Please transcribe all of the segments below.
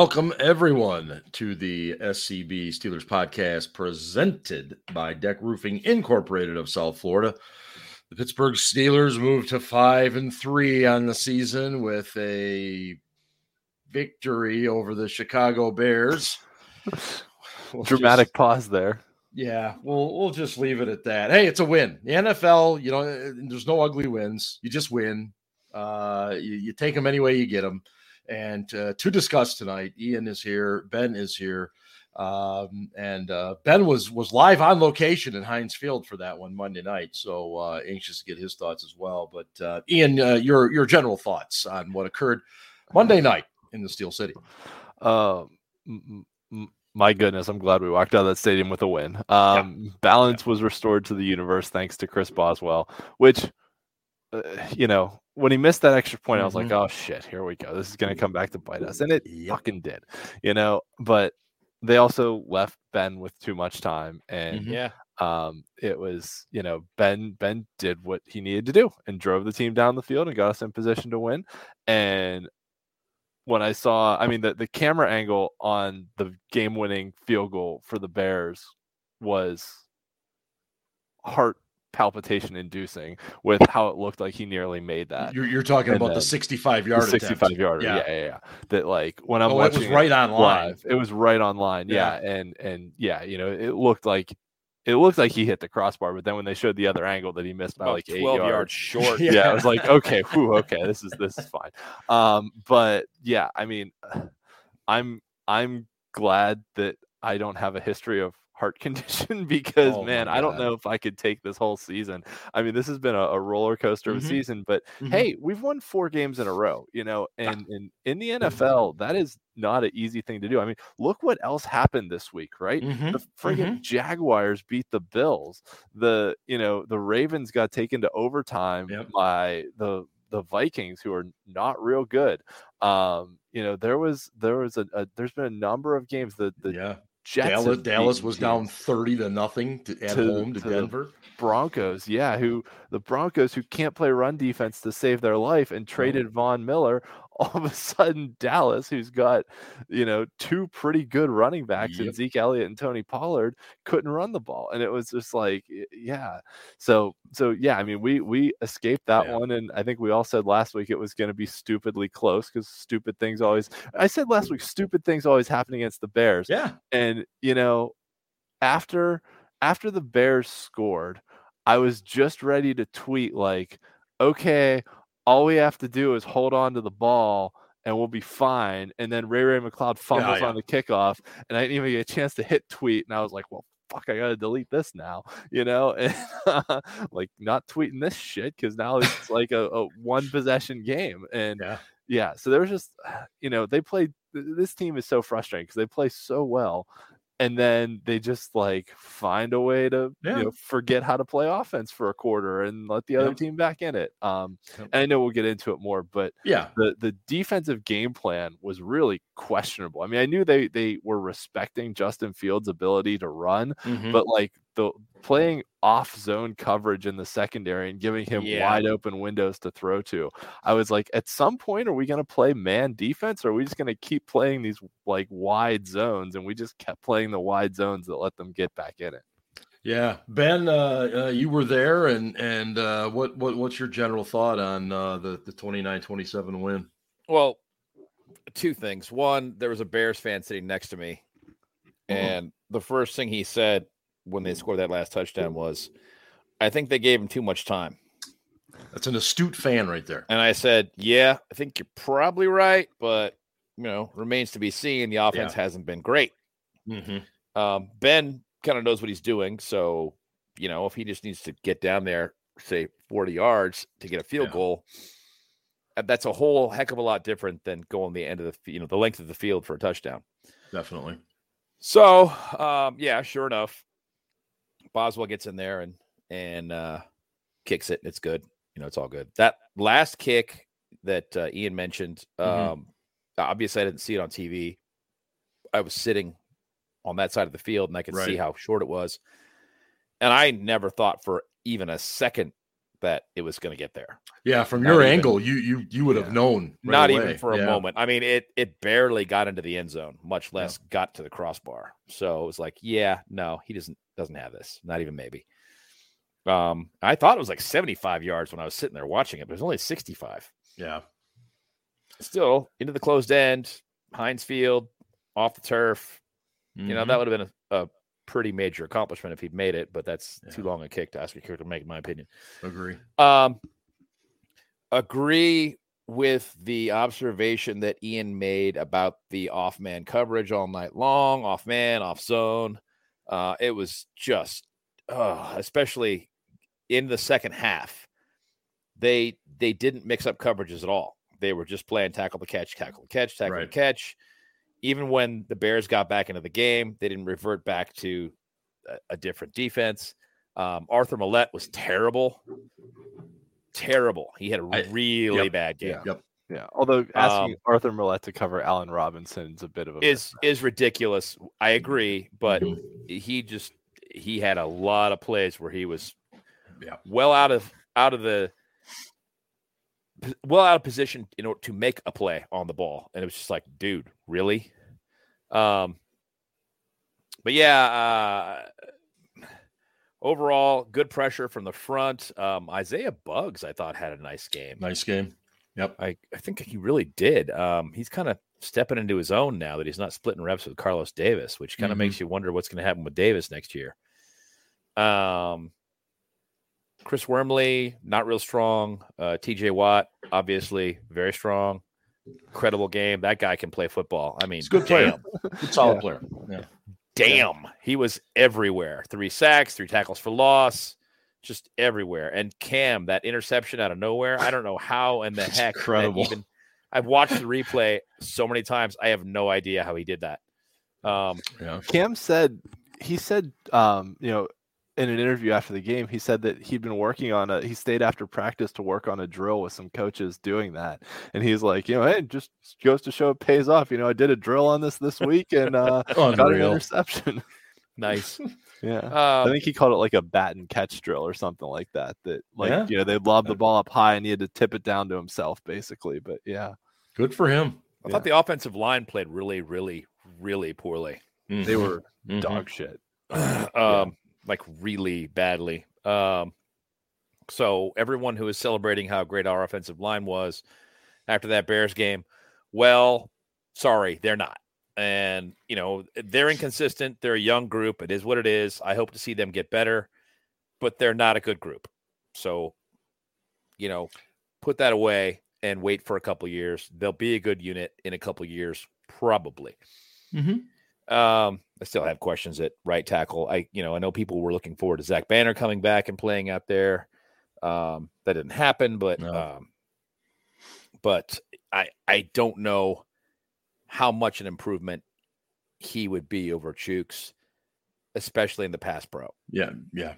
Welcome, everyone, to the SCB Steelers podcast presented by Deck Roofing Incorporated of South Florida. The Pittsburgh Steelers moved to five and three on the season with a victory over the Chicago Bears. We'll Dramatic just, pause there. Yeah, we'll we'll just leave it at that. Hey, it's a win. The NFL, you know, there's no ugly wins. You just win. Uh, you, you take them any way you get them. And uh, to discuss tonight, Ian is here, Ben is here, um, and uh, Ben was was live on location in Heinz Field for that one Monday night. So uh, anxious to get his thoughts as well. But uh, Ian, uh, your your general thoughts on what occurred Monday night in the Steel City? Um, my goodness, I'm glad we walked out of that stadium with a win. Um, yeah. Balance yeah. was restored to the universe thanks to Chris Boswell, which, uh, you know, when he missed that extra point, mm-hmm. I was like, mm-hmm. oh shit, here we go. This is going to come back to bite us. And it yep. fucking did, you know, but they also left Ben with too much time. And mm-hmm. yeah, um, it was, you know, Ben, Ben did what he needed to do and drove the team down the field and got us in position to win. And when I saw, I mean, the, the camera angle on the game winning field goal for the Bears was heart palpitation inducing with how it looked like he nearly made that. You're, you're talking and about the 65 yard, 65 yarder. Yeah. yeah. yeah, yeah, That like when I'm oh, watching, it was right on line. it was right on line. Yeah. yeah, and and yeah, you know, it looked like it looked like he hit the crossbar, but then when they showed the other angle that he missed by about like eight 12 yards, yards short. yeah. yeah, I was like, okay, whew, okay, this is this is fine. Um, but yeah, I mean, I'm I'm glad that I don't have a history of heart condition because oh man, I don't know if I could take this whole season. I mean, this has been a, a roller coaster mm-hmm. of a mm-hmm. season, but mm-hmm. hey, we've won four games in a row, you know, and, and in the NFL, that is not an easy thing to do. I mean, look what else happened this week, right? Mm-hmm. The friggin' mm-hmm. Jaguars beat the Bills. The you know the Ravens got taken to overtime yep. by the the Vikings, who are not real good. Um, you know, there was there was a, a there's been a number of games that the yeah. Jets Dallas, Dallas was down 30 to nothing to, at to, home to, to Denver. Broncos, yeah, who the Broncos who can't play run defense to save their life and traded oh. Von Miller all of a sudden Dallas, who's got you know two pretty good running backs yep. in Zeke Elliott and Tony Pollard, couldn't run the ball, and it was just like, yeah. So so yeah, I mean, we we escaped that yeah. one, and I think we all said last week it was going to be stupidly close because stupid things always. I said last week, stupid things always happen against the Bears. Yeah, and you know, after after the Bears scored, I was just ready to tweet like, okay all we have to do is hold on to the ball and we'll be fine. And then Ray Ray McCloud fumbles yeah, yeah. on the kickoff, and I didn't even get a chance to hit tweet, and I was like, well. Fuck! I gotta delete this now, you know, and like not tweeting this shit because now it's like a, a one possession game, and yeah. yeah, so there was just, you know, they played. This team is so frustrating because they play so well, and then they just like find a way to yeah. you know forget how to play offense for a quarter and let the other team back in it. Um, and I know we'll get into it more, but yeah, the the defensive game plan was really questionable. I mean, I knew they they were respecting Justin Fields' ability to run, mm-hmm. but like the playing off zone coverage in the secondary and giving him yeah. wide open windows to throw to. I was like, at some point, are we going to play man defense or are we just going to keep playing these like wide zones? And we just kept playing the wide zones that let them get back in it. Yeah, Ben, uh, uh, you were there, and and uh, what what what's your general thought on uh, the the 29-27 win? Well, two things. One, there was a Bears fan sitting next to me, mm-hmm. and the first thing he said when they scored that last touchdown was, I think they gave him too much time. That's an astute fan right there. And I said, Yeah, I think you're probably right, but you know, remains to be seen. The offense yeah. hasn't been great. Mm-hmm. Um, ben kind of knows what he's doing, so you know, if he just needs to get down there, say 40 yards to get a field yeah. goal, uh, that's a whole heck of a lot different than going the end of the you know the length of the field for a touchdown. Definitely. So, um, yeah, sure enough, Boswell gets in there and and uh, kicks it. It's good. You know, it's all good. That last kick that uh, Ian mentioned, mm-hmm. um, obviously I didn't see it on TV. I was sitting on that side of the field and I could right. see how short it was. And I never thought for even a second that it was going to get there. Yeah, from Not your even- angle, you you you would have Yeah. known. right Not away. even for a moment. I mean, it it barely got into the end zone, much less got to the crossbar. So it was like, yeah, no, he doesn't doesn't have this. Not even maybe. Um, I thought it was like 75 yards when I was sitting there watching it, but it was only 65. Yeah, Still into the closed end, Heinz Field, off the turf. You know, Mhm. that would have been a, a pretty major accomplishment if he'd made it, but that's too long a kick to ask a kicker to make, in my opinion. agree. Um, agree with the observation that Ian made about the off man coverage all night long, off man, off zone. Uh, it was just, uh, especially in the second half, they they didn't mix up coverages at all. They were just playing tackle the catch, tackle the catch, tackle the Right. catch. Even when the Bears got back into the game, they didn't revert back to a, a different defense. Um, Arthur Maulet was terrible, terrible. He had a really yep, bad game. Yep. Yeah. Although asking Um, Arthur Maulet to cover Allen Robinson is a bit of a Is is ridiculous. I agree, but Mm-hmm. he just he had a lot of plays where he was Yeah. well out of out of the well out of position in order to make a play on the ball and it was just like dude really um but yeah uh overall good pressure from the front um isaiah Buggs i thought had a nice game Nice game. Yep. I, I think he really did. Um, he's kind of stepping into his own now that he's not splitting reps with Carlos Davis, which kind of Mhm. makes you wonder what's going to happen with Davis next year. Um, Chris Wormley, not real strong. Uh, TJ Watt, obviously very strong. Incredible game. That guy can play football. I mean, He's a good player. Good solid Yeah. player. Yeah. damn. He was everywhere. Three sacks, three tackles for loss, just everywhere. And Cam, that interception out of nowhere. I don't know how in the heck. incredible. Even, I've watched the replay so many times. I have no idea how he did that. Um, Yeah. Cam said he said um, you know in an interview after the game he said that he'd been working on a he stayed after practice to work on a drill with some coaches doing that and he's like you know hey just goes to show it pays off you know I did a drill on this this week and uh, got an interception nice. yeah I Um, think he called it like a bat and catch drill or something like that that like Yeah. you know they lobbed the ball up high and he had to tip it down to himself basically but yeah Good for him. I thought the offensive line played really, really, really poorly. they were Mhm. dog shit um, like really badly. Um, so everyone who is celebrating how great our offensive line was after that Bears game, well, sorry, they're not. And you know they're inconsistent. They're a young group. It is what it is. I hope to see them get better, but they're not a good group. So, you know, put that away and wait for a couple years. They'll be a good unit in a couple years, probably. Mhm. Um, I still have questions at right tackle. I, you know, I know people were looking forward to Zach Banner coming back and playing out there. Um, that didn't happen, but No. um, but I I don't know how much an improvement he would be over Chuks, especially in the pass pro. Yeah. Yeah.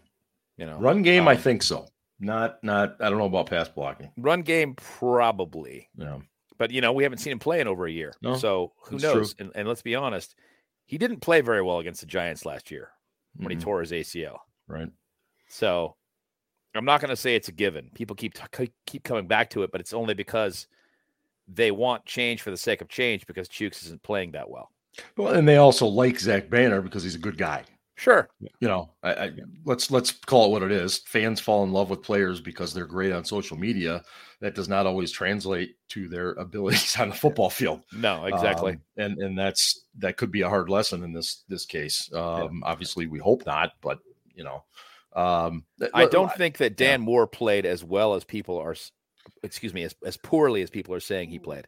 You know, Run game, I Um, think so. Not not. I don't know about pass blocking. run game probably, Yeah. but you know we haven't seen him play in over a year, No, so who knows? And, and let's be honest, he didn't play very well against the Giants last year when he Mhm. tore his ACL. Right. So I'm not going to say it's a given. People keep t- keep coming back to it, but it's only because they want change for the sake of change because Chuks isn't playing that well. Well, and they also like Zach Banner because he's a good guy. Sure. You know, I, I let's let's call it what it is. Fans fall in love with players because they're great on social media. That does not always translate to their abilities on the football field. No, exactly. Um, and and that's that could be a hard lesson in this this case. Um, Obviously, we hope not, but you know, um, I don't think that Dan Moore played as well as people are. S- Excuse me, as, as poorly as people are saying he played.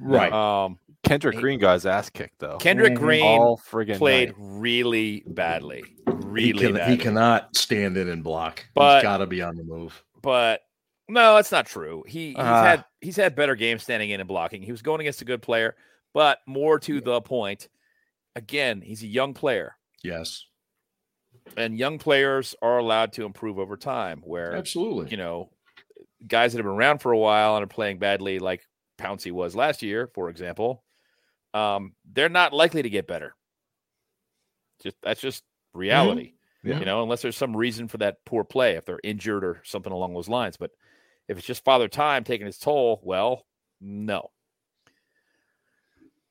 right. Um, Kendrick He- Green got his ass kicked though Kendrick. Green all friggin' played night. really badly, he, really can, badly. he cannot stand in and block. But- he's got to be on the move. but no, that's not true. He he's Ah. had he's had better games standing in and blocking. He was going against a good player, but more to the point, again, he's a young player, Yes, and young players are allowed to improve over time. Where absolutely. you know, guys that have been around for a while and are playing badly, like Pouncey was last year, for example, um, they're not likely to get better. Just that's just reality. Yeah. You know, unless there's some reason for that poor play, if they're injured or something along those lines. But if it's just father time taking its toll, well, no.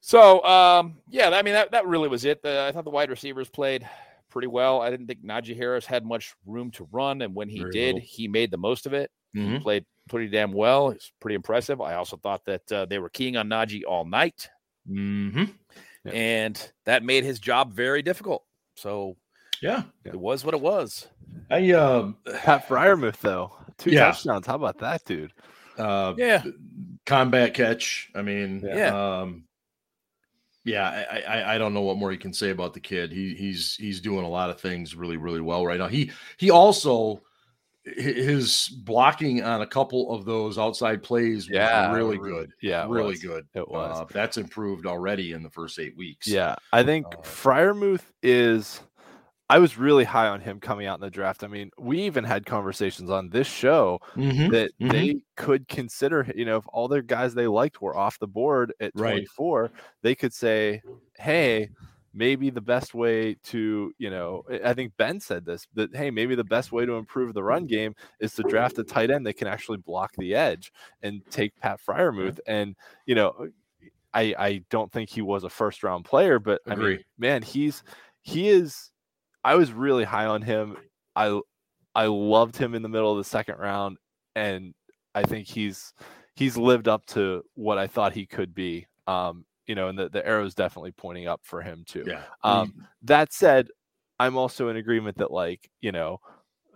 So, um, yeah, I mean, that, that really was it. Uh, I thought the wide receivers played pretty well. I didn't think Najee Harris had much room to run. And when he Very did, little. he made the most of it. He Mhm. played pretty damn well. It's pretty impressive. I also thought that uh, they were keying on Najee all night, Mhm. Yeah. and that made his job very difficult. So Yeah. it was what it was. I um Pat Freiermuth though, two Yeah. touchdowns. How about that, dude? uh Yeah. combat catch. I mean, Yeah. um yeah, I, I I don't know what more you can say about the kid. He he's he's doing a lot of things really really well right now. He he also hi- his blocking on a couple of those outside plays was Yeah, really good. yeah, really was. good. It was. Uh, that's improved already in the first eight weeks. Yeah, I think Uh, Freiermuth is. I was really high on him coming out in the draft. I mean, we even had conversations on this show Mhm, that mhm. they could consider, you know, if all their guys they liked were off the board at Right. 24, they could say, hey, maybe the best way to, you know, I- think Ben said this that, hey, maybe the best way to improve the run game is to draft a tight end that can actually block the edge and take Pat Freiermuth. And, you know, I, I don't think he was a first round player, but I mean, man, he's, he is, I was really high on him. I, I loved him in the middle of the second round, and I think he's he's lived up to what I thought he could be. Um, you know, and the, the arrow's definitely pointing up for him too. Yeah. Um, That said, I'm also in agreement that like, you know,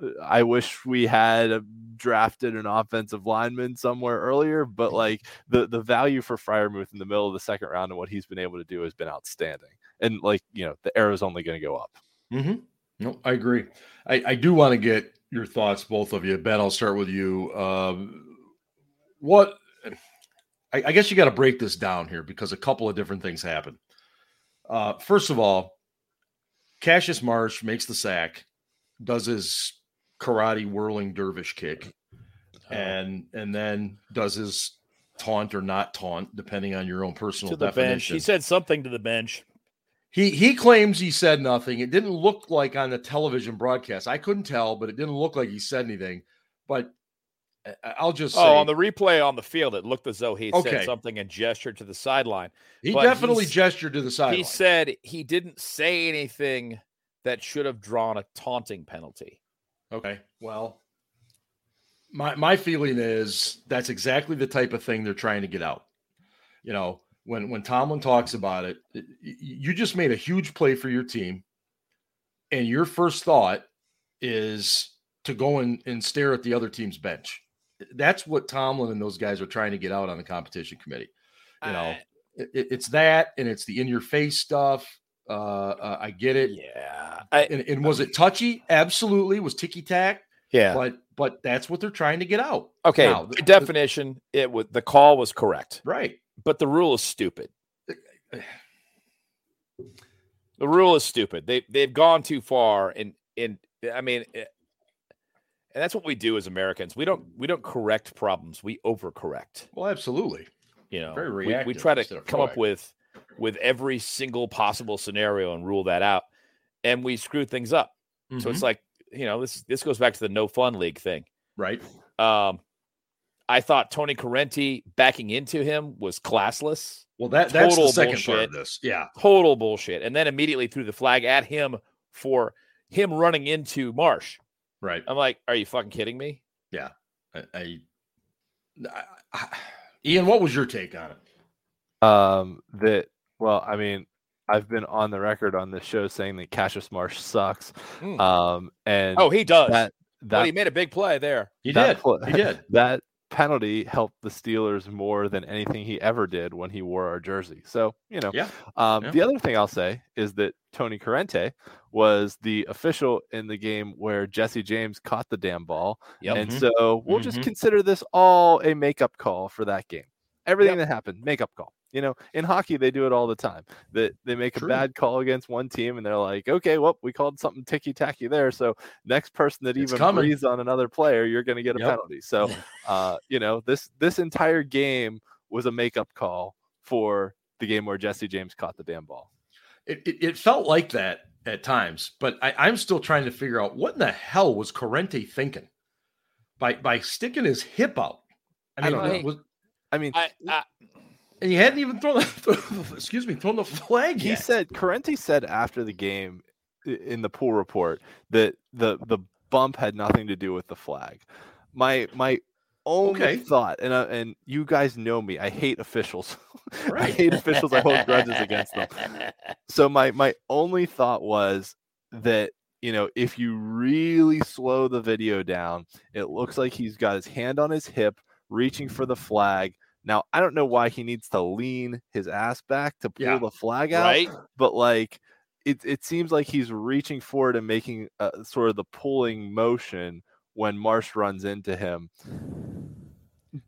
uh, I wish we had uh, drafted an offensive lineman somewhere earlier, but like the the value for Freiermuth in the middle of the second round and what he's been able to do has been outstanding. And like, you know, the arrow's only going to go up. Mm-hmm. No, I agree. I, I do want to get your thoughts, both of you. Ben, I'll start with you. Um, what I, I guess you got to break this down here because a couple of different things happen. Uh, first of all, Cassius Marsh makes the sack, does his karate whirling dervish kick, and and then does his taunt or not taunt, depending on your own personal to the bench. definition. He said something to the bench. He he claims he said nothing. It didn't look like on the television broadcast. I couldn't tell, but it didn't look like he said anything. But I'll just say Oh, on the replay on the field, it looked as though he Okay. said something and gestured to the sideline. he but definitely gestured to the sideline. He said he didn't say anything that should have drawn a taunting penalty. okay, well, my my feeling is that's exactly the type of thing they're trying to get out. You know, when when Tomlin talks about it, it- you just made a huge play for your team, and your first thought is to go and, and stare at the other team's bench. That's what Tomlin and those guys are trying to get out on the competition committee. You know, I- it, it- it's that, and it's the in your face stuff. Uh, uh, I get it. yeah, I, And, and was it touchy? Absolutely. Was ticky tack, yeah. but but that's what they're trying to get out. Okay, now, the- the- definition, it was the call was correct, Right. but the rule is stupid. The rule is stupid. They they've gone too far, and and I mean, eh, and that's what we do as Americans. We don't we don't correct problems. We overcorrect. Well, absolutely. You know, Very we, we try to come up with with every single possible scenario and rule that out, and we screw things up. So it's Mhm. like you know this this goes back to the no fun league thing. right. Um, I thought Tony Corrente backing into him was classless, Well, that that's the Total second part of this. Yeah. total bullshit, and then immediately threw the flag at him for him running into Marsh. Right. I'm like, are you fucking kidding me? I, I, I- I- Ian, what was your take on it? Um, that well, I mean, I've been on the record on this show saying that Cassius Marsh sucks. Mm. Um, and Oh, he does. that but that he made a big play there. He That did. pl- he did. that penalty helped the Steelers more than anything he ever did when he wore our jersey. So, you know, Yeah. Um, Yeah. the other thing I'll say is that Tony Corrente was the official in the game where Jesse James caught the damn ball. Yep. And Mhm. so we'll just Mhm. consider this all a makeup call for that game. Everything Yep. that happened, makeup call. You know, in hockey they do it all the time. That they make True. a bad call against one team and they're like, okay, well, we called something ticky tacky there. So next person that It's even coming. breathes on another player, you're going to get a Yep. penalty. So, uh, you know, this this entire game was a makeup call for the game where Jesse James caught the damn ball. It, it, it felt like that at times, but I, I'm still trying to figure out what in the hell was Corrente thinking by by sticking his hip out. I I mean, don't know. was, I mean, I, I, and he hadn't even thrown the excuse me thrown the flag he yet. said Corrente said after the game in the pool report that the the bump had nothing to do with the flag. My my only Okay. thought, and uh, and you guys know me, I hate officials. I hate officials. I hold grudges against them. So my my only thought was that you know if you really slow the video down, it looks like he's got his hand on his hip, reaching for the flag. Now I don't know why he needs to lean his ass back to pull Yeah. the flag out, right? but like it it seems like he's reaching for it and making uh, sort of the pulling motion when Marsh runs into him.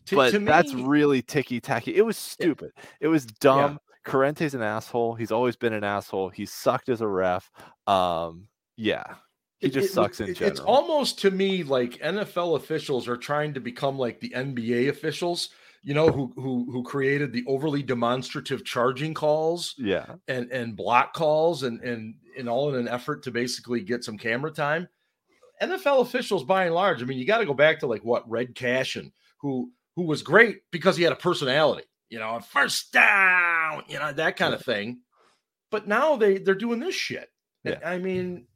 To- but to that's really ticky tacky. It was stupid. It was dumb. Corrente's an asshole. He's always been an asshole. He sucked as a ref. Um, yeah, he It- just it- sucks in it- general. It's almost to me like NFL officials are trying to become like the NBA officials, you know, who who who created the overly demonstrative charging calls yeah, and and block calls and and and all in an effort to basically get some camera time. NFL officials, by and large, I mean, you got to go back to like what Red Cashion, who who was great because he had a personality, you know, first down, you know, that kind of thing. But now they they're doing this shit. And, I mean,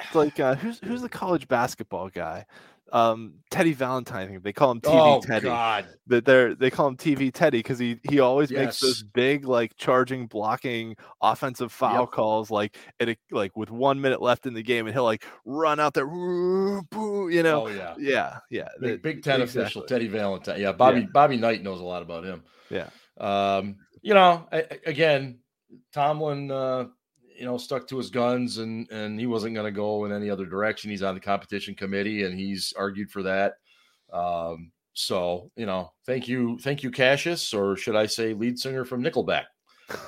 it's like uh, who's who's the college basketball guy? Um, Teddy Valentine. I think They call him TV oh Teddy. god, that they're they call him TV Teddy because he he always makes those big like charging blocking offensive foul Yep. calls like at a, like with one minute left in the game and he'll like run out there "Woo, boo," you know oh yeah, yeah yeah big, Big Ten official. Teddy Valentine. Yeah, Bobby Yeah. Bobby Knight knows a lot about him. Yeah. Um, you know, I- again, Tomlin, uh, you know, stuck to his guns and and he wasn't going to go in any other direction. He's on the competition committee and he's argued for that. Um, so you know, thank you, thank you, Cassius, or should I say, lead singer from Nickelback.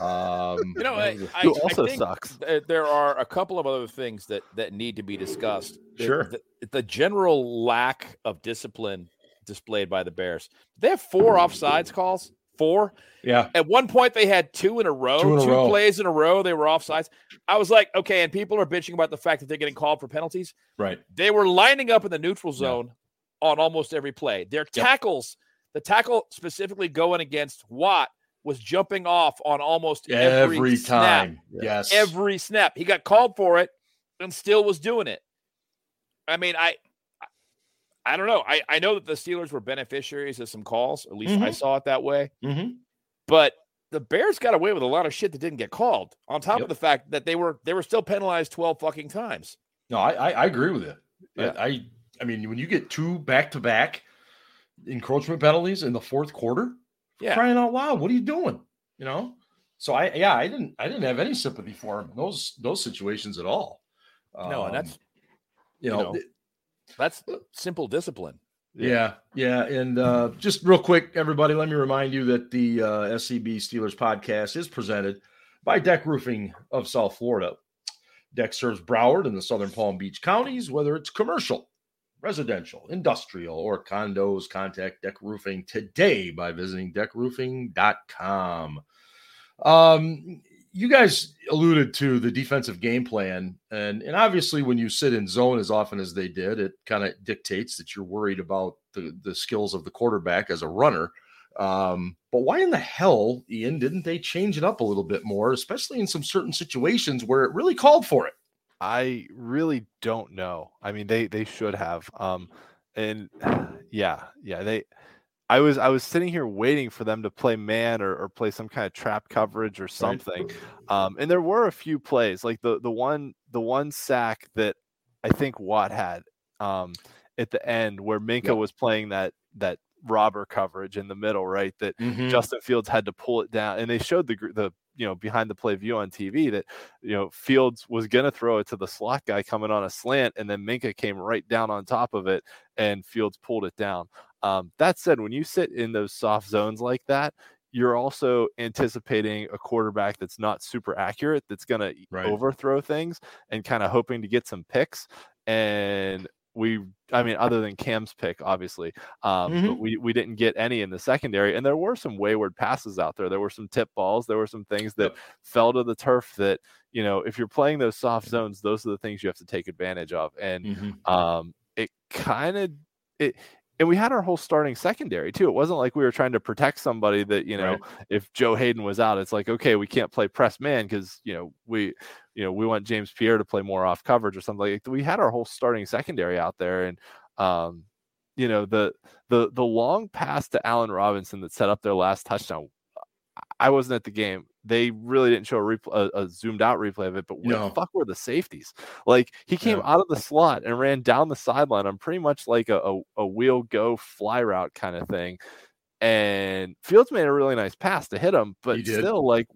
Um, You know, I, I, who I also think sucks there are a couple of other things that that need to be discussed. The- Sure. the, the general lack of discipline displayed by the Bears. They have four offsides calls. Four. yeah, At one point, they had two in a row, Two in a row. plays in a row. They were offsides. I was like, okay, and people are bitching about the fact that they're getting called for penalties. right. They were lining up in the neutral Yeah. zone on almost every play. Their Yep. tackles, the tackle specifically going against Watt, was jumping off on almost every, Every, snap. time, yes, Every snap. He got called for it and still was doing it. I mean, I I- I don't know. I, I know that the Steelers were beneficiaries of some calls. At least I Mhm. saw it that way. Mhm. But the Bears got away with a lot of shit that didn't get called. On top Yep. of the fact that they were they were still penalized 12 fucking times. No, I, I, I agree with you. Yeah. I, I I mean, when you get two back to back encroachment penalties in the fourth quarter, Yeah. crying out loud, what are you doing? You know. So I yeah, I didn't I didn't have any sympathy for him in those those situations at all. No, and Um, that's you you know, know, th- that's simple discipline. yeah, yeah, and uh, just real quick, everybody, let me remind you that the uh, SCB Steelers podcast is presented by Deck Roofing of South Florida. Deck serves Broward and the Southern Palm Beach counties, whether it's commercial, residential, industrial, or condos. Contact Deck Roofing today by visiting deckroofing.com. Um, you guys alluded to the defensive game plan, and and obviously when you sit in zone as often as they did, it kind of dictates that you're worried about the the skills of the quarterback as a runner. Um, but why in the hell, Ian, didn't they change it up a little bit more, especially in some certain situations where it really called for it? I really don't know. I mean, they they should have. Um, and yeah, yeah, they. I was I was sitting here waiting for them to play man or, or play some kind of trap coverage or something. Um, and there were a few plays, like the the one the one sack that I think Watt had um, at the end where Minkah Yep. was playing that that robber coverage in the middle, right? That Mm-hmm. Justin Fields had to pull it down, and they showed the the you know behind the play view on TV that you know Fields was gonna throw it to the slot guy coming on a slant, and then Minkah came right down on top of it, and Fields pulled it down. Um, that said, when you sit in those soft zones like that, you're also anticipating a quarterback that's not super accurate, that's gonna overthrow things, and kind of hoping to get some picks. And we I mean, other than Cam's pick, obviously, um, mm-hmm. but we we didn't get any in the secondary, and there were some wayward passes out there. There were some tip balls. There were some things that fell to the turf that you know, if you're playing those soft zones, those are the things you have to take advantage of. And mm-hmm. um, it kind of it and we had our whole starting secondary too. It wasn't like we were trying to protect somebody that you know, right. if Joe Haden was out, it's like okay, we can't play press man because you know we, you know, we want James Pierre to play more off coverage or something. Like we had our whole starting secondary out there, and um, you know the the the long pass to Allen Robinson that set up their last touchdown. I wasn't at the game they really didn't show a, a, a, zoomed out replay of it, but where no. the fuck were the safeties? Like he came yeah. out of the slot and ran down the sideline on pretty much like a, a, a, wheel go fly route kind of thing. And Fields made a really nice pass to hit him, but still, like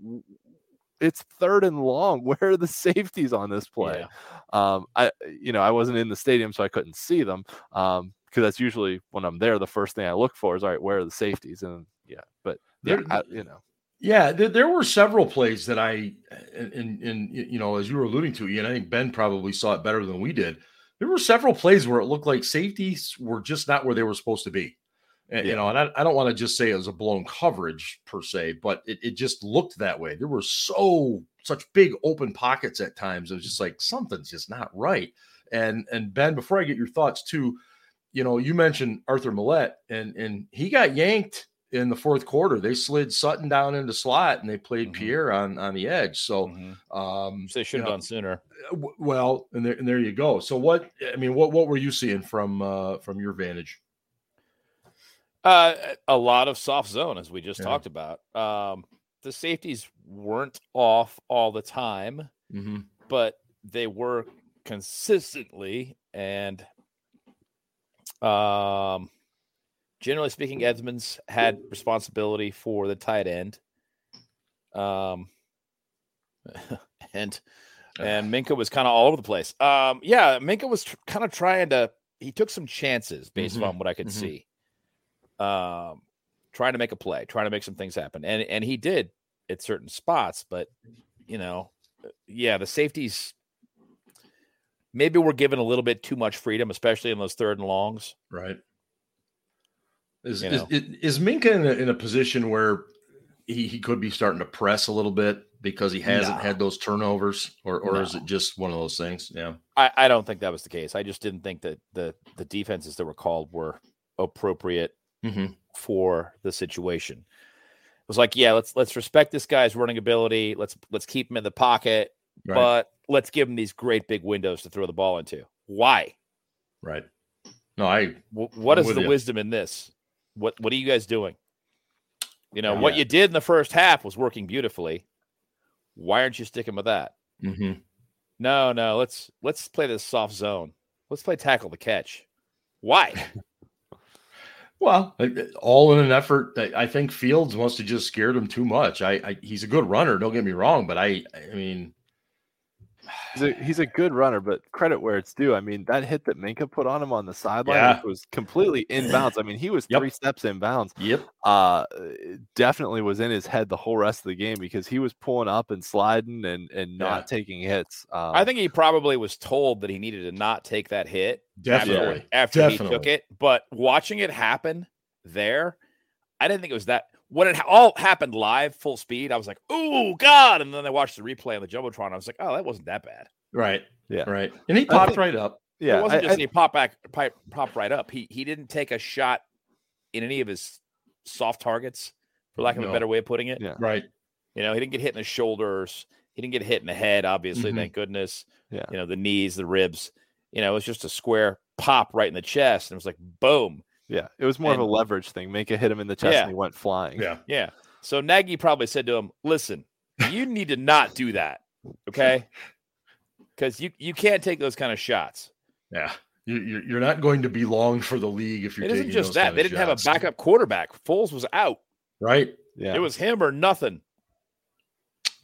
it's third and long. Where are the safeties on this play? Yeah. Um, I you know I wasn't in the stadium, so I couldn't see them. Um, because that's usually when I'm there, the first thing I look for is all right, where are the safeties? And yeah, but yeah, I, you know yeah, there, there, were several plays that I, and, and, you know, as you were alluding to, Ian, I think Ben probably saw it better than we did. There were several plays where it looked like safeties were just not where they were supposed to be. And, yeah. You know, and I, I don't want to just say it was a blown coverage per se, but it, it just looked that way. There were so such big open pockets at times. It was just like something's just not right. And and Ben, before I get your thoughts too, you know, you mentioned Arthur Maulet, and and he got yanked in the fourth quarter. They slid Sutton down into slot and they played mm-hmm. Pierre on on the edge. So mm-hmm. um, they should have you know, done sooner. Uh, well, and there and there you go. So what I mean, what what were you seeing from uh, from your vantage? Uh, a lot of soft zone, as we just yeah. talked about. Um, the safeties weren't off all the time, mm-hmm. but they were consistently and um generally speaking, Edmunds had responsibility for the tight end. Um, and and Minkah was kind of all over the place. Um, yeah, Minkah was tr- kind of trying to. He took some chances based mm-hmm. on what I could mm-hmm. see. Um, trying to make a play, trying to make some things happen, and and he did at certain spots. But you know, yeah, the safeties maybe we're given a little bit too much freedom, especially in those third and longs. Right. Is, you know? is, is Minkah in a, in a position where he, he could be starting to press a little bit because he hasn't no. had those turnovers, or or no. is it just one of those things? Yeah, I, I don't think that was the case. I just didn't think that the the defenses that were called were appropriate mm-hmm. for the situation. It was like, yeah, let's let's respect this guy's running ability. Let's let's keep him in the pocket, right. but let's give him these great big windows to throw the ball into. Why? Right. No, I. what I'm is the you. wisdom in this? What what are you guys doing? You know, yeah. what you did in the first half was working beautifully. Why aren't you sticking with that? Mm-hmm. No, no, let's let's play this soft zone. Let's play tackle the catch. Why? well, all in an effort. That I think Fields must have just scared him too much. I, I he's a good runner. Don't get me wrong, but I, I mean, He's a, he's a good runner, but credit where it's due. I mean, that hit that Minkah put on him on the sideline yeah. was completely inbounds. I mean, he was yep. three steps inbounds. Yep. Uh, definitely was in his head the whole rest of the game because he was pulling up and sliding and and not yeah. taking hits. Um, I think he probably was told that he needed to not take that hit. Definitely. After, after definitely. he took it, but watching it happen there, I didn't think it was that when it all happened live, full speed, I was like, "Oh God!" And then I watched the replay on the jumbotron. I was like, "Oh, that wasn't that bad." Right. Yeah. Right. And he popped think, right up. Yeah. It wasn't just I, he popped back, pop, pop right up. He he didn't take a shot in any of his soft targets, for lack of no. a better way of putting it. Yeah. Right. You know, he didn't get hit in the shoulders. He didn't get hit in the head. Obviously, mm-hmm. thank goodness. Yeah. You know, the knees, the ribs. You know, it was just a square pop right in the chest, and it was like boom. Yeah, it was more and, of a leverage thing. Make a hit him in the chest, yeah. and he went flying. Yeah, yeah. So Nagy probably said to him, "Listen, you need to not do that, okay? Because you you can't take those kind of shots." Yeah, you, you're not going to be long for the league if you're. It isn't just that they didn't shots. have a backup quarterback. Foles was out. Right. Yeah. It was him or nothing.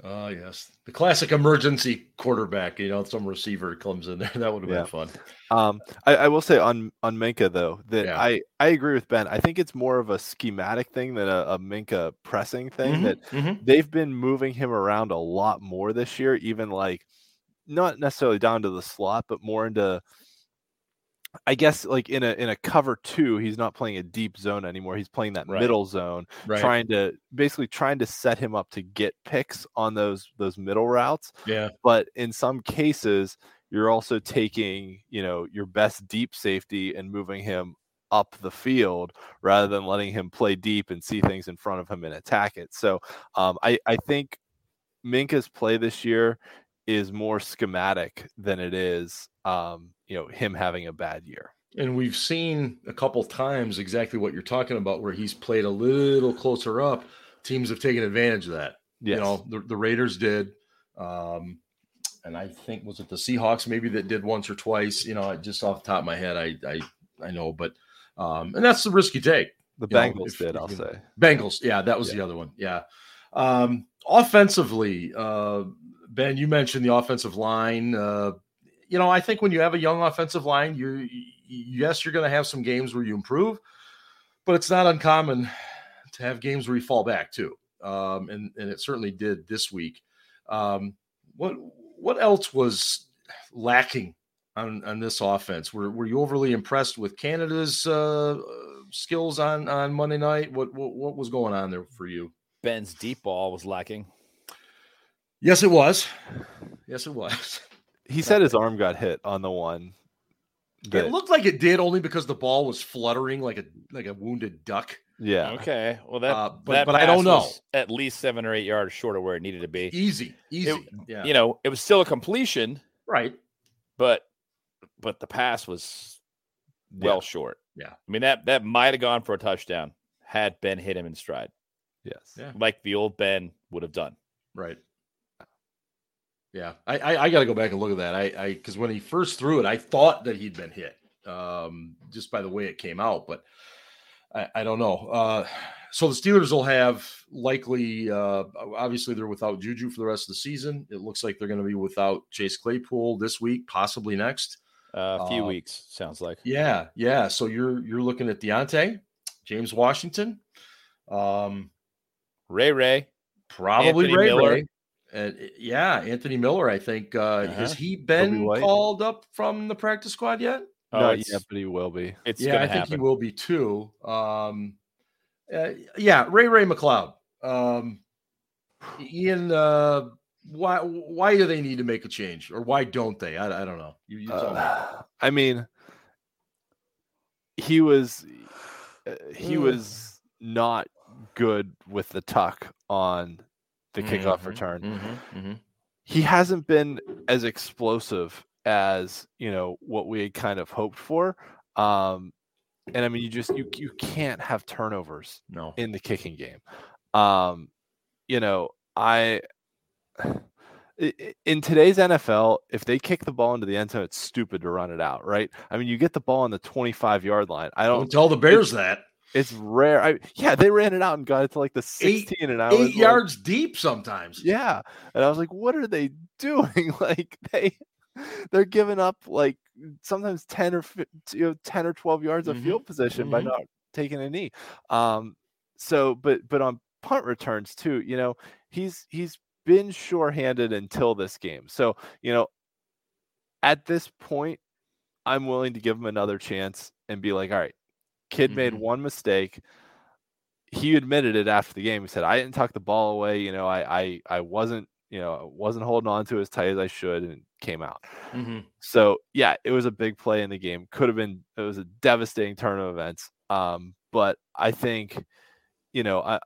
Oh, uh, yes. The classic emergency quarterback, you know, some receiver comes in there. That would have yeah. been fun. Um, I, I, will say on on Minkah though that yeah. I I agree with Ben. I think it's more of a schematic thing than a, a Minkah pressing thing. Mm-hmm, that mm-hmm. they've been moving him around a lot more this year, even like not necessarily down to the slot, but more into I guess like in a in a cover two, he's not playing a deep zone anymore. He's playing that Right. middle zone, Right. trying to basically trying to set him up to get picks on those those middle routes. Yeah. But in some cases, you're also taking you know your best deep safety and moving him up the field rather than letting him play deep and see things in front of him and attack it. So um, I I think Minkah's play this year is more schematic than it is um, you know him having a bad year. And we've seen a couple times exactly what you're talking about, where he's played a little closer up. Teams have taken advantage of that. Yes. You know, the, the Raiders did. Um, and I think was it the Seahawks maybe that did once or twice. You know, just off the top of my head, I I I know, but um, and that's the risk you take. the you know, Bengals if- did, I'll say. Bengals, yeah, that was Yeah. the other one. Yeah. Um, offensively, uh, Ben, you mentioned the offensive line. Uh, you know, I think when you have a young offensive line, you're yes, you're going to have some games where you improve, but it's not uncommon to have games where you fall back too. Um, and and it certainly did this week. Um, what what else was lacking on on this offense? Were were you overly impressed with Canada's uh, skills on on Monday night? What, what what was going on there for you? Ben's deep ball was lacking. Yes, it was. Yes, it was. He said his arm got hit on the one. that- It looked like it did only because the ball was fluttering like a like a wounded duck. yeah. Okay. Well, that, Uh, but- that but I don't know. was At least seven or eight yards short of where it needed to be. Easy, easy. yeah, You know, it was still a completion, right. but but the pass was well Yeah. short. Yeah. I mean that that might have gone for a touchdown had Ben hit him in stride, Yes. Yeah. like the old Ben would have done. Right. Yeah, I I, I got to go back and look at that. I I because when he first threw it, I thought that he'd been hit, um, just by the way it came out. But I, I don't know. Uh, so the Steelers will have likely, uh, obviously they're without Juju for the rest of the season. It looks like they're going to be without Chase Claypool this week, possibly next. Uh, a few Uh, weeks sounds like. Yeah, yeah. So you're you're looking at Diontae, James Washington, um, Ray Ray. probably Anthony Ray Miller. Ray. And yeah, Anthony Miller. I think uh, has Uh-huh. he been called up from the practice squad yet? Oh, Not it's, yet, but he will be. it's yeah, gonna I think he will be too. Um, uh, yeah, Ray Ray McCloud. Um, Ian, uh, why why do they need to make a change, or why don't they? I, I don't know. You, you tell me. Uh, I mean, he was uh, he Mm. was not good with the tuck on the kickoff Mhm, return. mhm, mhm. He hasn't been as explosive as you know what we had kind of hoped for. Um, and I mean, you just you you can't have turnovers No. in the kicking game. Um, you know, I i- i- in today's NFL, if they kick the ball into the end zone, it's stupid to run it out, right? I mean, you get the ball on the 25 yard line. I Don't don't. tell the Bears that. It's rare. I yeah, they ran it out and got it to like the 16, and I was Eight like, yards deep sometimes. yeah, and I was like, what are they doing? like they they're giving up like sometimes 10 or you know 10 or 12 yards of Mhm, field position by mhm. not taking a knee. Um so but but on punt returns too, you know, he's he's been sure-handed until this game. So, you know, at this point I'm willing to give him another chance and be like, all right, kid made Mhm. one mistake. He admitted it after the game. He said, I didn't tuck the ball away. You know, I I I wasn't, you know, wasn't holding on to it as tight as I should and came out. Mhm. So yeah, it was a big play in the game. Could have been it was a devastating turn of events. Um, but I think, you know, I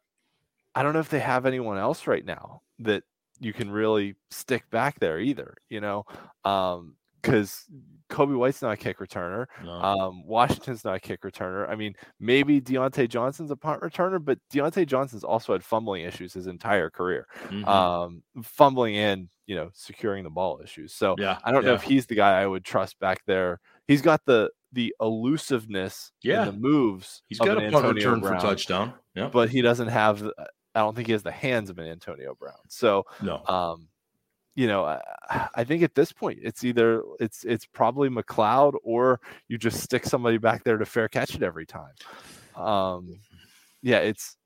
I don't know if they have anyone else right now that you can really stick back there either, you know. Um, because Kobe White's not a kick returner. No. Um, Washington's not a kick returner. I mean, maybe Diontae Johnson's a punt returner, but Diontae Johnson's also had fumbling issues his entire career. Mhm. Um, fumbling and you know securing the ball issues. So yeah, I don't know if he's the guy I would trust back there. He's got the the elusiveness, Yeah. in the moves. He's got a punt Antonio return for touchdown. Yeah, but he doesn't have. I don't think he has the hands of an Antonio Brown. So no. um, you know, I, I think at this point it's either it's it's probably McCloud or you just stick somebody back there to fair catch it every time. Um, yeah, it's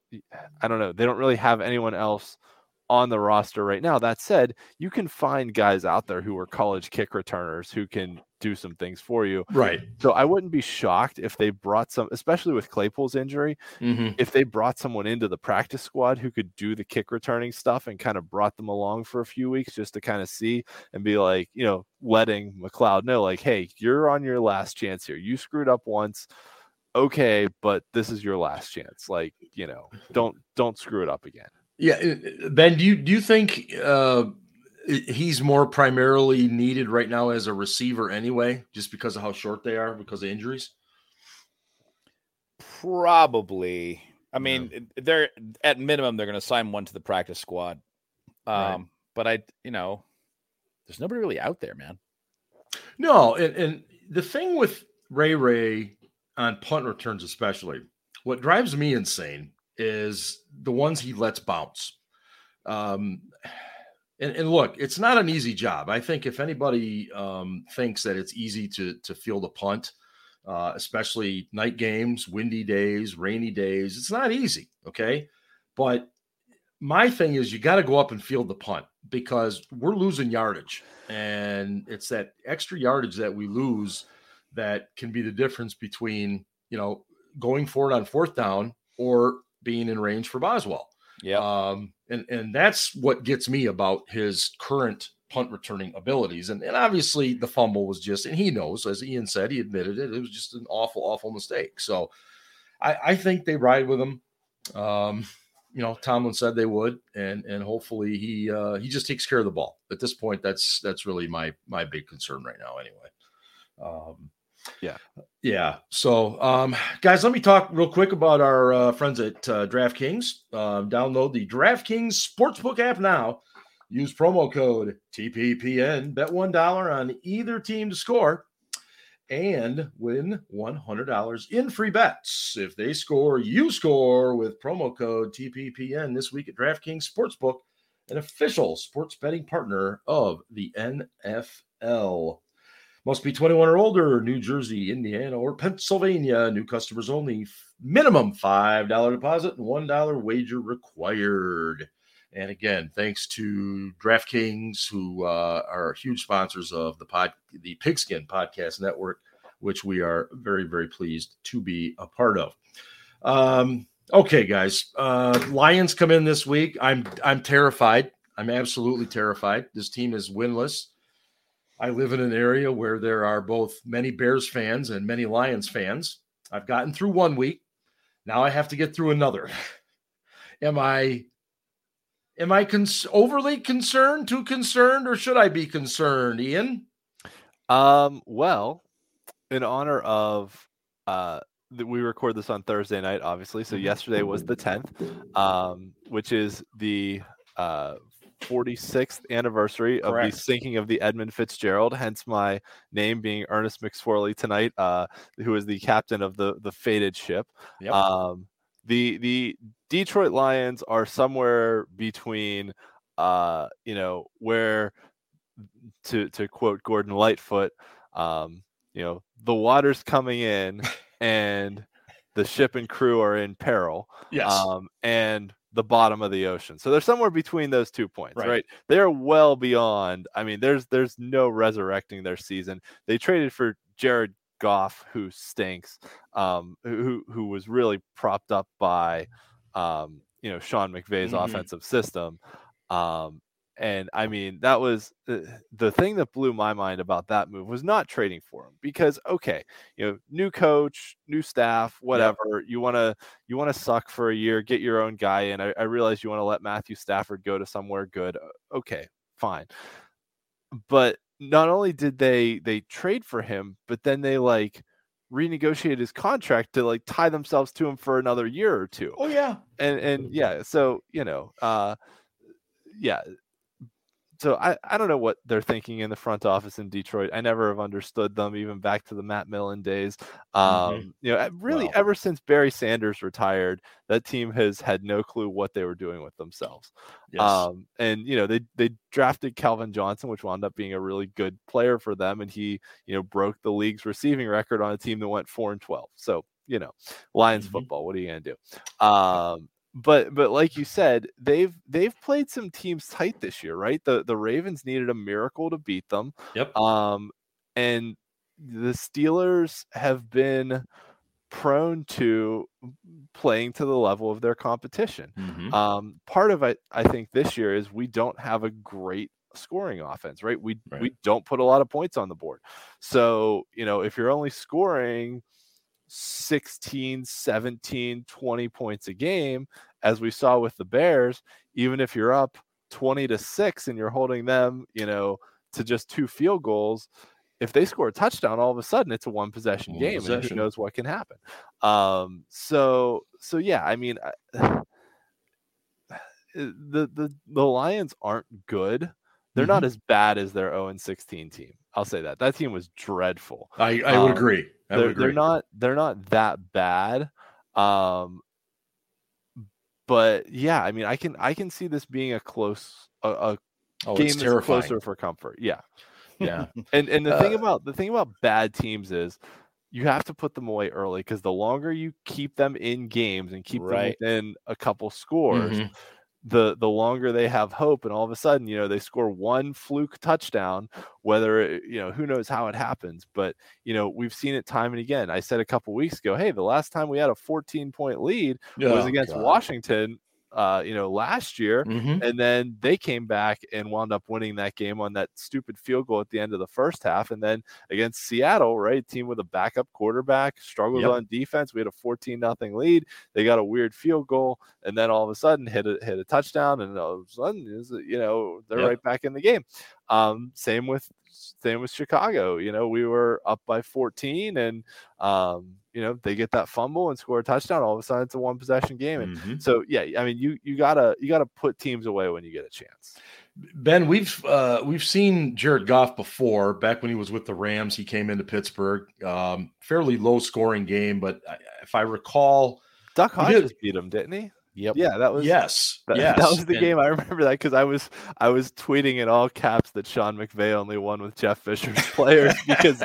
I don't know. They don't really have anyone else on the roster right now. That said, you can find guys out there who are college kick returners who can do some things for you. Right. So I wouldn't be shocked if they brought some, especially with Claypool's injury, Mm-hmm. if they brought someone into the practice squad who could do the kick returning stuff and kind of brought them along for a few weeks just to kind of see and be like, you know, letting McCloud know, like, hey, you're on your last chance here. You screwed up once. Okay, but this is your last chance. Like, you know, don't don't screw it up again. Yeah, uh, Ben, do you do you think uh, he's more primarily needed right now as a receiver anyway, just because of how short they are because of injuries? Probably. I mean, they're at minimum they're going to sign one to the practice squad. Um, Right. but I, you know, there's nobody really out there, man. No, and, and the thing with Ray Ray on punt returns, especially, what drives me insane is the ones he lets bounce. Um, and, and look, it's not an easy job. I think if anybody um, thinks that it's easy to to field a punt, uh, especially night games, windy days, rainy days, it's not easy. Okay, but my thing is you got to go up and field the punt because we're losing yardage and it's that extra yardage that we lose that can be the difference between you know going for it on fourth down or being in range for Boswell. Yeah. Um, and and that's what gets me about his current punt returning abilities. And and obviously the fumble was just, and he knows, as Ian said, he admitted it. It was just an awful, awful mistake. So I, I think they ride with him. Um, you know, Tomlin said they would, and and hopefully he uh, he just takes care of the ball. At this point, that's that's really my my big concern right now. Anyway, um, Yeah. yeah. So, um, guys, let me talk real quick about our uh, friends at uh, DraftKings. Uh, download the DraftKings Sportsbook app now. Use promo code TPPN. Bet one dollar on either team to score, and win one hundred dollars in free bets. If they score, you score with promo code TPPN this week at DraftKings Sportsbook, an official sports betting partner of the NFL. Must be 21 or older, New Jersey, Indiana, or Pennsylvania. New customers only. Minimum $5 deposit and $1 wager required. And again, thanks to DraftKings, who uh, are huge sponsors of the pod, the Pigskin Podcast Network, which we are very, very pleased to be a part of. Um, okay, guys, uh, Lions come in this week. I'm I'm terrified. I'm absolutely terrified. This team is winless. I live in an area where there are both many Bears fans and many Lions fans. I've gotten through one week. Now I have to get through another. am I am I cons- overly concerned, too concerned, or should I be concerned, Ian? Um, well, in honor of uh we record this on Thursday night, obviously. So yesterday was the 10th, um, which is the uh 46th anniversary of Correct. the sinking of the Edmund Fitzgerald, hence my name being Ernest McSorley tonight, uh, who is the captain of the the fated ship. Yep. Um, the the Detroit Lions are somewhere between, uh, you know, where to to quote Gordon Lightfoot, um, you know, the water's coming in and the ship and crew are in peril Yes. um, and the bottom of the ocean. So they're somewhere between those two points, Right. right. They're well beyond. I mean, there's there's no resurrecting their season. They traded for Jared Goff, who stinks, um, who who was really propped up by, um, you know, Sean McVay's Mhm. offensive system. Um, and I mean, that was uh, the thing that blew my mind about that move was not trading for him because okay, you know, new coach, new staff, whatever. You want to you want to suck for a year, get your own guy in. I, I realize you want to let Matthew Stafford go to somewhere good. Okay, fine. But not only did they they trade for him, but then they like renegotiated his contract to like tie themselves to him for another year or two oh yeah. and and yeah so you know uh yeah so I, I don't know what they're thinking in the front office in Detroit. I never have understood them, even back to the Matt Millen days. Um, You know, really, Wow. ever since Barry Sanders retired, that team has had no clue what they were doing with themselves. Yes. Um, and you know, they they drafted Calvin Johnson, which wound up being a really good player for them, and he you know broke the league's receiving record on a team that went four and twelve. So you know, Lions Mhm. football. What are you gonna do? Um, but but like you said, they've they've played some teams tight this year, right? The the Ravens needed a miracle to beat them. Yep. Um, and the Steelers have been prone to playing to the level of their competition. Mhm. Um, part of it, I think, this year is we don't have a great scoring offense, right? We Right. we don't put a lot of points on the board. So, you know, if you're only scoring 16, 17, 20 points a game, as we saw with the Bears, even if you're up 20 to 6 and you're holding them, you know, to just two field goals, if they score a touchdown, all of a sudden it's a one possession One game, and possession. who knows what can happen. Um, so so yeah, I mean, I- the the the Lions aren't good. They're not as bad as their 0 and 16 team. I'll say that. That team was dreadful. I, I would Um, agree. I they're, would agree. they're not they're not that bad. Um but yeah, I mean I can I can see this being a close a, a oh, game that's closer for comfort. Yeah. Yeah. And and the thing Uh, about the thing about bad teams is you have to put them away early because the longer you keep them in games and keep Right. them within a couple scores, Mhm. The the longer they have hope and all of a sudden you know they score one fluke touchdown whether it, you know who knows how it happens but you know we've seen it time and again i said a couple weeks ago hey the last time we had a 14 point lead was Oh, against God. washington uh you know last year Mhm. and then they came back and wound up winning that game on that stupid field goal at the end of the first half. And then against Seattle, right, team with a backup quarterback, struggled Yep. on defense. We had a 14 nothing lead. They got a weird field goal, and then all of a sudden hit a hit a touchdown, and all of a sudden is you know they're Yep. right back in the game. Um, same with same with Chicago. You know, we were up by 14, and um, you know they get that fumble and score a touchdown. All of a sudden, it's a one possession game, and Mhm. so yeah, I mean you you gotta you gotta put teams away when you get a chance. Ben, we've uh, we've seen Jared Goff before. Back when he was with the Rams, he came into Pittsburgh. Um, fairly low scoring game, but if I recall, Duck. Hodges beat him, didn't he? Yep. Yeah, that was yes, That, yes, that was the and- game. I remember that because I was I was tweeting in all caps that Sean McVay only won with Jeff Fisher's players because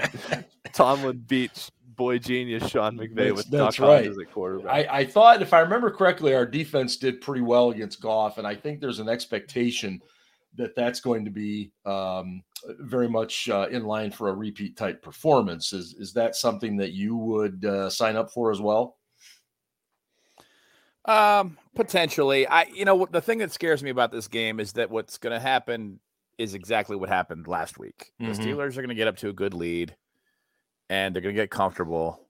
Tomlin beat boy genius Sean McVay That's- with that's Duck right. Hodges at quarterback. I, I thought, if I remember correctly, our defense did pretty well against Goff, and I think there's an expectation that that's going to be um, very much uh, in line for a repeat type performance. Is is that something that you would uh, sign up for as well? Um, potentially. I you know the thing that scares me about this game is that what's going to happen is exactly what happened last week. Mhm. The Steelers are going to get up to a good lead and they're going to get comfortable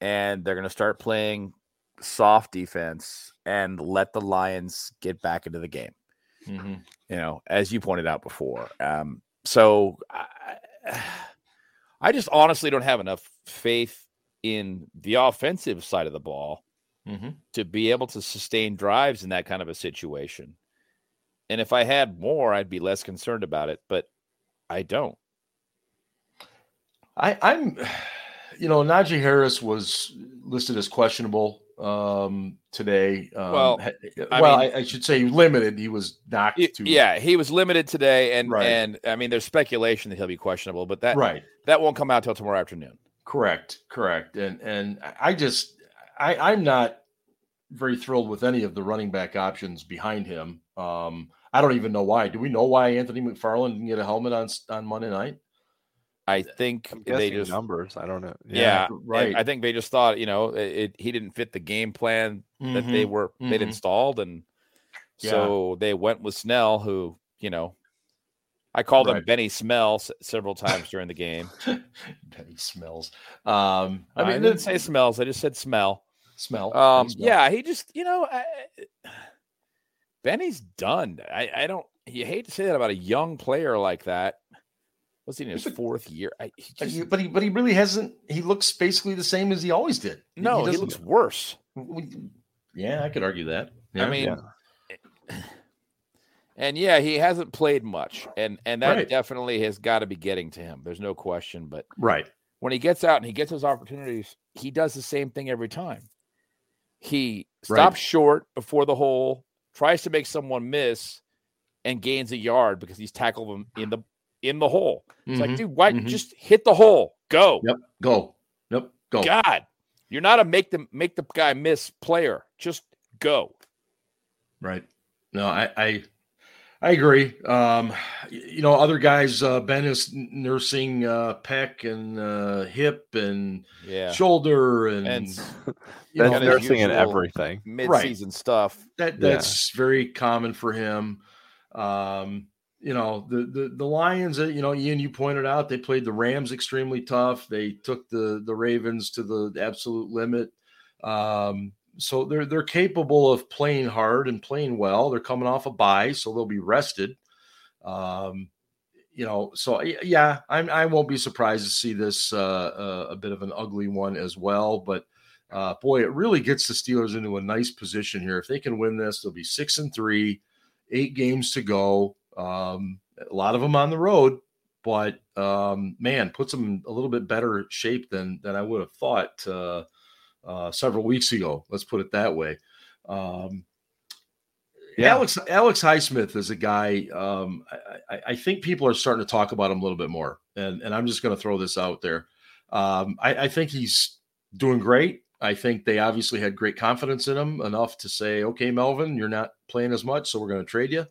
and they're going to start playing soft defense and let the Lions get back into the game. you know, as you pointed out before. Um, so I, I just honestly don't have enough faith in the offensive side of the ball Mm-hmm. to be able to sustain drives in that kind of a situation. And if I had more, I'd be less concerned about it, but I don't. I, I'm, you know, Najee Harris was listed as questionable um, today. Um, Well, I well, mean- I, I should say limited. He was knocked to Yeah, he was limited today, and Right. and I mean, there's speculation that he'll be questionable, but that right. that won't come out till tomorrow afternoon. Correct, correct, and and I just I I'm not very thrilled with any of the running back options behind him. Um, I don't even know why. Do we know why Anthony McFarland didn't get a helmet on on Monday night? I think they just numbers. I don't know. yeah, right. I think they just thought you know it, it, he didn't fit the game plan that they Mhm, were they'd mhm. installed, and Yeah. so they went with Snell, who you know, I called him Benny Smell several times during the game. Benny smells. Um, I, I didn't say smells; I just said smell. Smell. Um, smell. yeah, he just you know, I, Benny's done. I, I don't. You hate to say that about a young player like that. Was he in his He's a- fourth year? I, he But just- he, but he but he really hasn't. He looks basically the same as he always did. no, he, doesn't- looks worse. Yeah, I could argue that. I Yeah. mean, and yeah, he hasn't played much, and and that Right. definitely has got to be getting to him. There's no question. But right. when he gets out and he gets those opportunities, he does the same thing every time. He Right. stops short before the hole, tries to make someone miss, and gains a yard because he's tackled them in the in the hole. It's like, Mhm. dude, why mhm. just hit the hole? Go. Yep. Go. Yep. Go. God. You're not a make the make the guy miss player. Just go. Right. No, I, I I agree. Um, you know, other guys, uh, Ben is nursing uh, pec and uh, hip and Yeah. shoulder and, And you That's know, nursing and everything. Mid-season stuff. that Yeah. that's very common for him. Um, you know, the the the Lions, uh, you know, Ian, you pointed out they played the Rams extremely tough. They took the the Ravens to the absolute limit. Um, so they're they're capable of playing hard and playing well. They're coming off a bye, so they'll be rested. Um, you know, so yeah, I'm I won't be surprised to see this uh, uh, a bit of an ugly one as well. But uh, boy, it really gets the Steelers into a nice position here. If they can win this, they'll be six and three, eight games to go. Um, a lot of them on the road, but um, man, puts them in a little bit better shape than than I would have thought uh, uh, several weeks ago. Let's put it that way. Um, Yeah. Alex Alex Highsmith is a guy. Um, I, I, I think people are starting to talk about him a little bit more, and and I'm just going to throw this out there. Um, I, I think he's doing great. I think they obviously had great confidence in him enough to say, "Okay, Melvin, you're not playing as much, so we're going to trade you."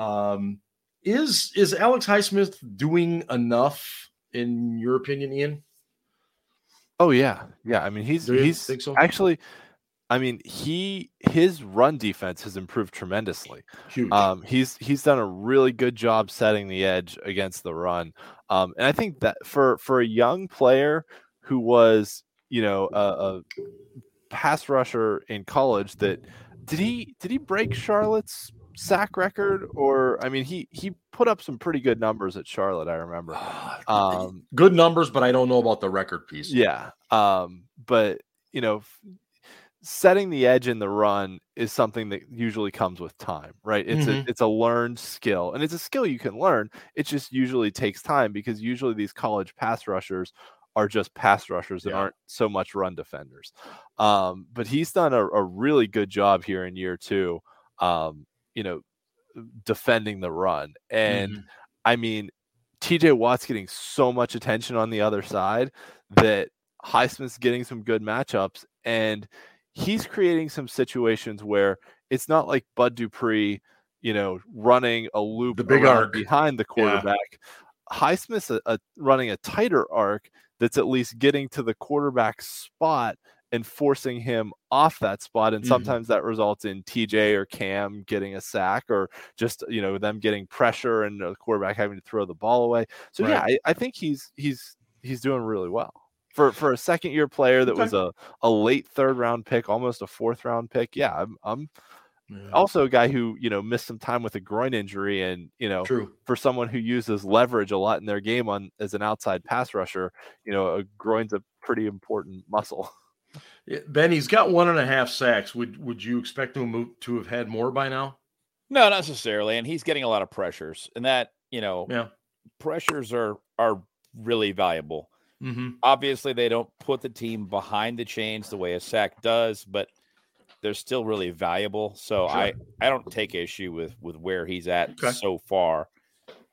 Um, is is Alex Highsmith doing enough in your opinion, Ian? Oh yeah, yeah. I mean, he's he's so? actually. I mean, he his run defense has improved tremendously. Huge. Um, he's he's done a really good job setting the edge against the run, um, and I think that for for a young player who was you know a, a pass rusher in college, that did he did he break Charlotte's sack record or I mean he he put up some pretty good numbers at Charlotte. I remember. Um, Good numbers, but I don't know about the record piece. yeah. Um, but you know, setting the edge in the run is something that usually comes with time, right? It's Mhm. a it's a learned skill, and it's a skill you can learn. It just usually takes time because usually these college pass rushers are just pass rushers that Yeah. aren't so much run defenders. Um, but he's done a, a really good job here in year two. Um, you know, defending the run, and Mhm. I mean, TJ Watt's getting so much attention on the other side that Highsmith's getting some good matchups and he's creating some situations where it's not like Bud Dupree, you know, running a loop The big arc. behind the Yeah. quarterback. Highsmith's a, a, running a tighter arc that's at least getting to the quarterback spot and forcing him off that spot. And Mhm. sometimes that results in TJ or Cam getting a sack or just, you know, them getting pressure and the quarterback having to throw the ball away. So yeah, I, I think he's he's he's doing really well. For for a second year player that Okay. was a, a late third round pick, almost a fourth round pick. Yeah, I'm I'm Yeah. also a guy who, you know, missed some time with a groin injury and, you know, True. for someone who uses leverage a lot in their game on as an outside pass rusher, you know, a groin's a pretty important muscle. Ben, he's got one and a half sacks. Would would you expect him to have had more by now? No, not necessarily. And he's getting a lot of pressures, and that you know Yeah. pressures are are really valuable. Mm-hmm. Obviously, they don't put the team behind the chains the way a sack does, but they're still really valuable. So Sure. I I don't take issue with with where he's at Okay. so far.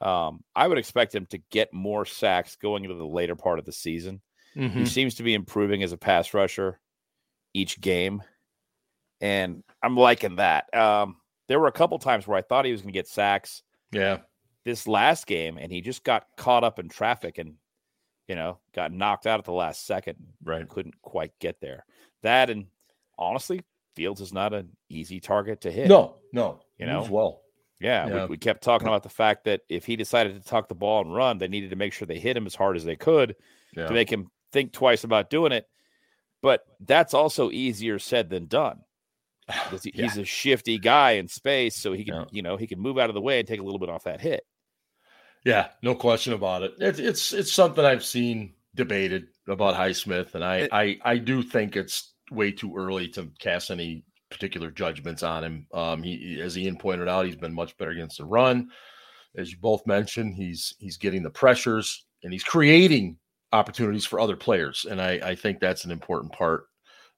Um, I would expect him to get more sacks going into the later part of the season. Mm-hmm. He seems to be improving as a pass rusher each game, and I'm liking that. Um, there were a couple times where I thought he was going to get sacks Yeah. this last game, and he just got caught up in traffic and you know got knocked out at the last second. Right. couldn't quite get there. That and honestly, Fields is not an easy target to hit. No, no. You know? well. Yeah, Yeah. We, we kept talking about the fact that if he decided to tuck the ball and run, they needed to make sure they hit him as hard as they could Yeah. to make him think twice about doing it. But that's also easier said than done. he- Yeah. He's a shifty guy in space, so he can, Yeah. you know, he can move out of the way and take a little bit off that hit. Yeah, no question about it. It's it's it's something I've seen debated about Highsmith, and I It- I I do think it's way too early to cast any particular judgments on him. Um, he as Ian pointed out, he's been much better against the run. As you both mentioned, he's he's getting the pressures and he's creating opportunities for other players, and I I think that's an important part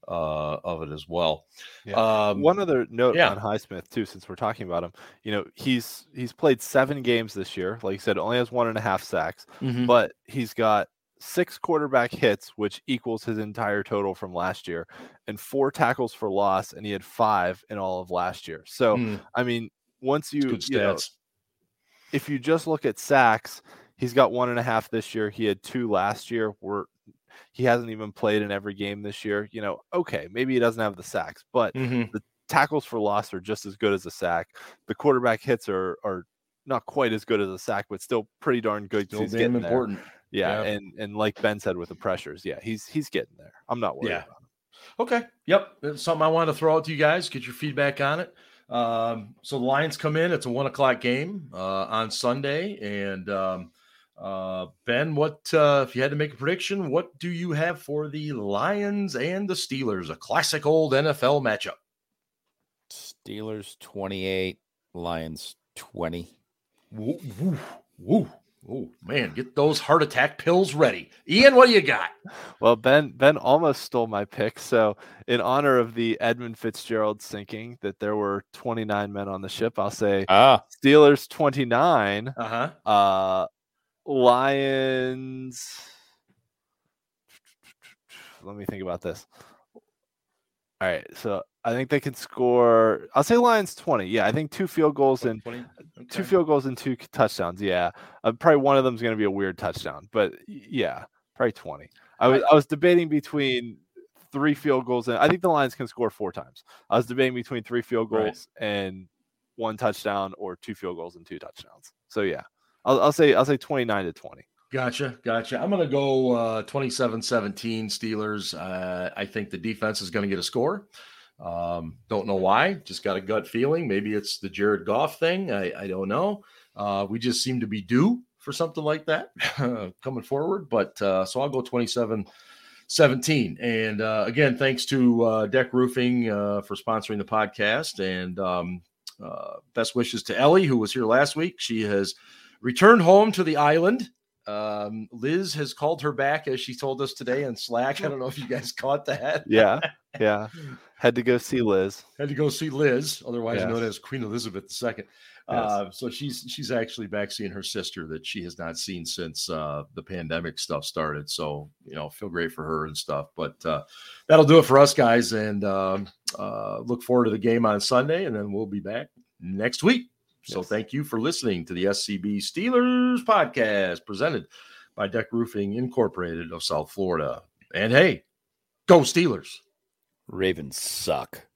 uh, of it as well. Yeah. Um, One other note yeah. on Highsmith too, since we're talking about him, you know, he's he's played seven games this year. Like you said, only has one and a half sacks, mhm. but he's got six quarterback hits, which equals his entire total from last year, and four tackles for loss, and he had five in all of last year. So, Hmm, I mean, once you, good you know, if you just look at sacks, he's got one and a half this year. He had two last year. We're he hasn't even played in every game this year. You know, okay, maybe he doesn't have the sacks, but Mhm. tackles for loss are just as good as a sack. The quarterback hits are are not quite as good as a sack, but still pretty darn good. Still damn getting there. important. Yeah, Yeah. and and like Ben said with the pressures, yeah, he's he's getting there. I'm not worried Yeah. about him. Okay. Yep. That's something I wanted to throw out to you guys, get your feedback on it. Um, so the Lions come in. It's a one o'clock game uh, on Sunday. And um, uh, Ben, what uh, if you had to make a prediction? What do you have for the Lions and the Steelers? A classic old NFL matchup. Steelers 28, Lions 20. Woo, woo, woo. Oh man, get those heart attack pills ready. Ian, what do you got? Well, Ben Ben almost stole my pick. So, in honor of the Edmund Fitzgerald sinking, that there were 29 men on the ship, I'll say Ah, Steelers 29, Uh-huh. uh Lions. Let me think about this. All right, so I think they can score. I'll say Lions 20. Yeah, I think two field goals and 20? two field goals and two touchdowns. Yeah, uh, probably one of them is going to be a weird touchdown, but yeah, probably 20. I was I was debating between three field goals and I think the Lions can score four times. I was debating between three field Right. goals and one touchdown or two field goals and two touchdowns. So yeah, I'll, I'll say I'll say 29 to 20. Gotcha, gotcha. I'm going to go uh, 27-17 Steelers. Uh, I think the defense is going to get a score. Um, don't know why. Just got a gut feeling. Maybe it's the Jared Goff thing. I, I don't know. Uh, we just seem to be due for something like that coming forward. But uh, so I'll go 27 17. And uh, again, thanks to uh, Deck Roofing uh, for sponsoring the podcast. And um, uh, best wishes to Ellie, who was here last week. She has returned home to the island. Um, Liz has called her back, as she told us today in Slack. I don't know if you guys caught that. Yeah, yeah. Had to go see Liz. Had to go see Liz, otherwise Yes. known as Queen Elizabeth II. Uh, so she's she's actually back seeing her sister that she has not seen since uh, the pandemic stuff started. So you know, feel great for her and stuff. But uh, that'll do it for us guys, and um, uh, look forward to the game on Sunday, and then we'll be back next week. So Yes. thank you for listening to the SCB Steelers podcast presented by Deck Roofing Incorporated of South Florida. And hey, go Steelers! Ravens suck.